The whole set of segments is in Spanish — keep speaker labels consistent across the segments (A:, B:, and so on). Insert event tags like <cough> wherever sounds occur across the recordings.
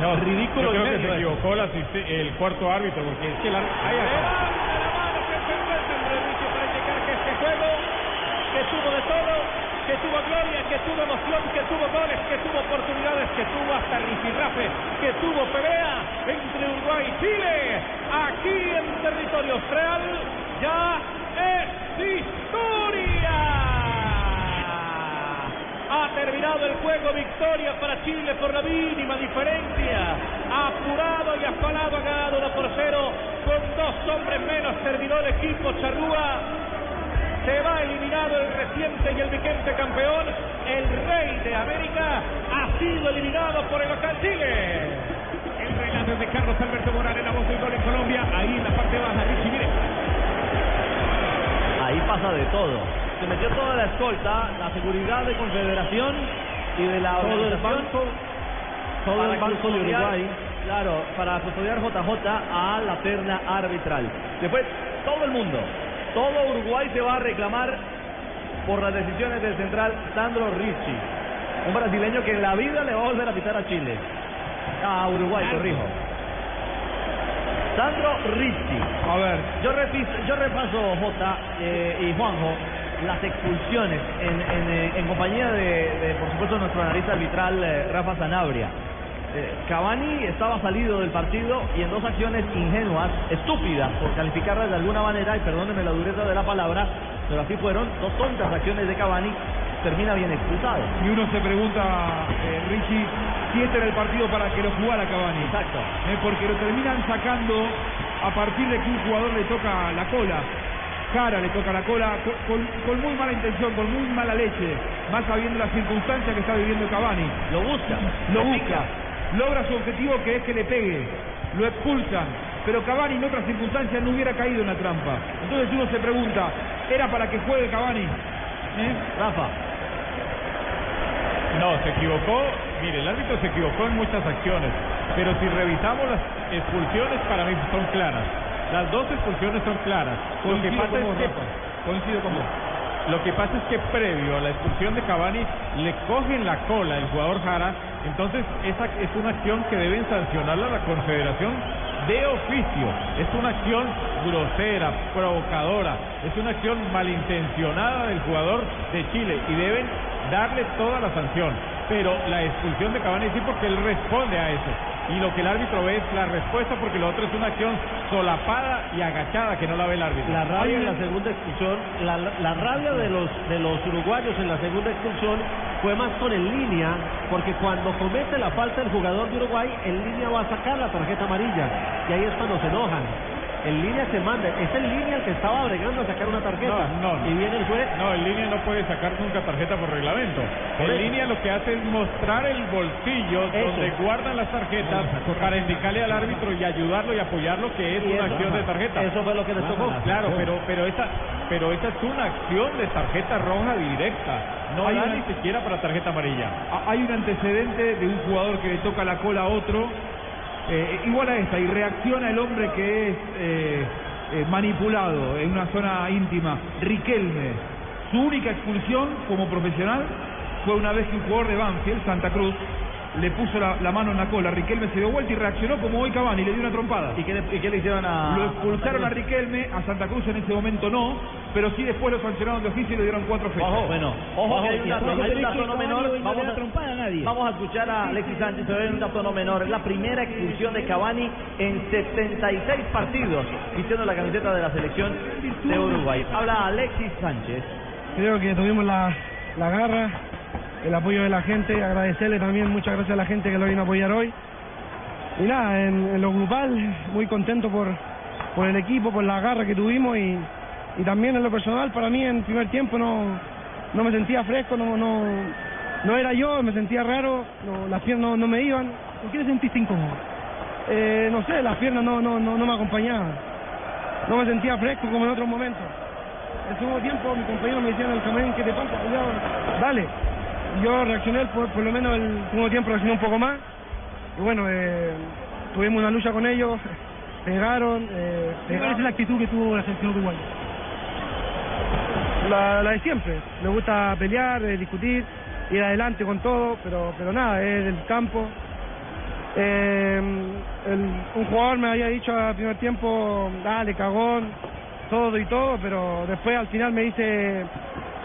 A: No,
B: ridículo
A: yo creo que se equivocó el, asiste- el cuarto árbitro, porque es que la...
C: la que este que tuvo de todo, que tuvo gloria, que tuvo emoción, que tuvo goles, que tuvo oportunidades, que tuvo hasta rifirrafe, que tuvo pelea entre Uruguay y Chile. Aquí en territorio austral ya es Chile por la mínima diferencia. Apurado y afalado, ha ganado 1 por 0 con dos hombres menos. Terminó el equipo Charrúa. Se va eliminado el reciente y el vigente campeón. El rey de América ha sido eliminado por el local Chile.
B: El relato es de Carlos Alberto Morales, la voz del gol en Colombia. Ahí en la parte baja, Richie, mire.
D: Ahí pasa de todo. Se metió toda la escolta, la seguridad de Confederación y de la
E: Todo el banco, todo el banco de Uruguay.
D: Claro, para custodiar JJ a la terna arbitral. Después, todo el mundo, todo Uruguay se va a reclamar por las decisiones del central Sandro Ricci. Un brasileño que en la vida le va a volver a pitar a Chile. A Uruguay, corrijo. Sandro Ricci.
F: A ver,
D: Yo, repiso- yo repaso, J eh, y Juanjo, las expulsiones en, en, eh, en compañía de, de, por supuesto, nuestro analista arbitral eh, Rafa Zanabria. Eh, Cavani estaba salido del partido y en dos acciones ingenuas, estúpidas, por calificarlas de alguna manera, y perdónenme la dureza de la palabra, pero así fueron, dos tontas acciones de Cavani, termina bien expulsado.
F: y uno se pregunta, eh, Richie, si este era el partido para que lo jugara Cavani.
D: Exacto.
F: Eh, porque lo terminan sacando a partir de que un jugador le toca la cola. Cara le toca la cola co- con, con muy mala intención, con muy mala leche, más sabiendo las circunstancias que está viviendo Cavani.
D: Lo busca,
F: Lo busca, logra su objetivo que es que le pegue, lo expulsan, pero Cavani en otras circunstancias no hubiera caído en la trampa. Entonces uno se pregunta, ¿era para que juegue Cavani? ¿Eh?
D: Rafa.
A: No, se equivocó. Mire, el árbitro se equivocó en muchas acciones, pero si revisamos las expulsiones, para mí son claras. Las dos expulsiones son claras. Lo que pasa
F: con
A: es que.
F: Coincido con vos.
A: Lo que pasa es que previo a la expulsión de Cavani le cogen la cola el jugador Jara, entonces esa es una acción que deben sancionarla la Confederación de oficio. Es una acción grosera, provocadora, es una acción malintencionada del jugador de Chile y deben darle toda la sanción. Pero la expulsión de Cavani sí porque él responde a eso. Y lo que el árbitro ve es la respuesta porque lo otro es una acción solapada y agachada que no la ve el árbitro.
E: La rabia en la segunda expulsión, la, la rabia de los de los uruguayos en la segunda expulsión fue más con en línea, porque cuando comete la falta el jugador de Uruguay, en línea va a sacar la tarjeta amarilla y ahí es cuando se enojan. En línea se manda, es en línea el que estaba bregando a sacar una tarjeta
A: No, no.
E: y viene el juez.
A: No, en línea no puede sacar nunca tarjeta por reglamento.
E: Por
A: en línea lo que hace es mostrar el bolsillo
E: Eso.
A: donde guardan las tarjetas para indicarle al árbitro y ayudarlo y apoyarlo que es
E: Y
A: una
E: eso,
A: acción de tarjeta.
E: Eso fue lo que les tocó.
A: Claro, pero pero esa pero esa es una acción de tarjeta roja directa. No
F: Hay
A: da
F: una-
A: ni siquiera para tarjeta amarilla.
F: Hay un antecedente de un jugador que le toca la cola a otro, eh, igual a esta, y reacciona el hombre que es eh, eh, manipulado en una zona íntima, Riquelme. Su única expulsión como profesional fue una vez que un jugador de Banfield, Santa Cruz, le puso la, la mano en la cola. Riquelme se dio vuelta y reaccionó como hoy Cavani, le dio una trompada.
D: ¿Y qué le, y qué le hicieron a.?
F: Lo expulsaron a Riquelme, a Santa Cruz en ese momento no, pero sí después lo sancionaron de oficio y le dieron cuatro fechas.
D: Ojo, bueno, ojo que hay un dato, hay un dato no menor. Vamos a,
B: trompada a nadie.
D: vamos a escuchar a Alexis Sánchez, pero hay un dato no menor. Es la primera expulsión de Cavani en 76 partidos, vistiendo la camiseta de la selección de Uruguay. Habla Alexis Sánchez.
G: Creo que tuvimos la, la garra, el apoyo de la gente, agradecerle también, muchas gracias a la gente que lo vino a apoyar hoy. Y nada, en, en lo grupal, muy contento por, por el equipo, por la garra que tuvimos y, y también en lo personal, para mí en primer tiempo no, no me sentía fresco, no, no, no era yo, me sentía raro, no, las piernas no, no me iban. ¿Por qué te sentiste incómodo? Eh, no sé, las piernas no, no, no, no me acompañaban. No me sentía fresco como en otros momentos. En segundo tiempo, mi compañero me decía en el camarín, ¿qué te pasa? Yo, dale. Yo reaccioné, por, por lo menos el segundo tiempo reaccioné un poco más. Y bueno, eh, tuvimos una lucha con ellos, <laughs> pegaron. Eh,
B: ¿Cuál es la actitud que tuvo la selección uruguaya?
G: la, la de siempre. Me gusta pelear, eh, discutir, ir adelante con todo, pero, pero nada, es del campo. Eh, el- un jugador me había dicho al primer tiempo, dale, cagón, todo y todo, pero después al final me dice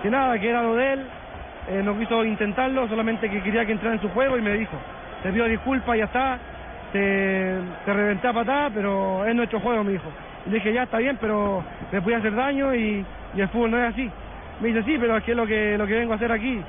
G: que nada, que era lo de él, eh, no quiso intentarlo, solamente que quería que entrara en su juego y me dijo, te pido disculpas, ya está, te, te reventé a patada, pero es nuestro juego, me dijo. Y dije, ya está bien, pero me puede hacer daño y, y el fútbol no es así. Me dice, sí, pero es que es lo que, lo que vengo a hacer aquí.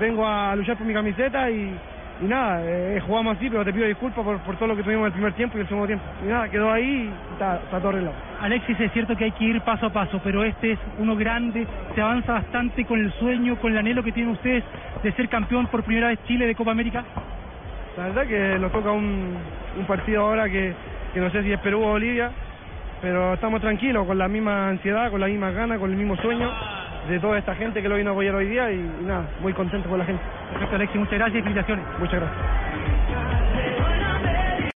G: Vengo a luchar por mi camiseta y, y nada, eh, jugamos así, pero te pido disculpas por, por todo lo que tuvimos en el primer tiempo y el segundo tiempo. Y nada, quedó ahí y está, está todo arreglado.
H: Alexis, es cierto que hay que ir paso a paso, pero este es uno grande, se avanza bastante con el sueño, con el anhelo que tienen ustedes de ser campeón por primera vez Chile de Copa América.
G: La verdad que nos toca un, un partido ahora que, que no sé si es Perú o Bolivia, pero estamos tranquilos, con la misma ansiedad, con la misma ganas, con el mismo sueño de toda esta gente que lo vino a apoyar hoy día y, y nada, muy contento con la gente.
H: Perfecto, Alexis, muchas gracias y felicitaciones.
G: Muchas gracias.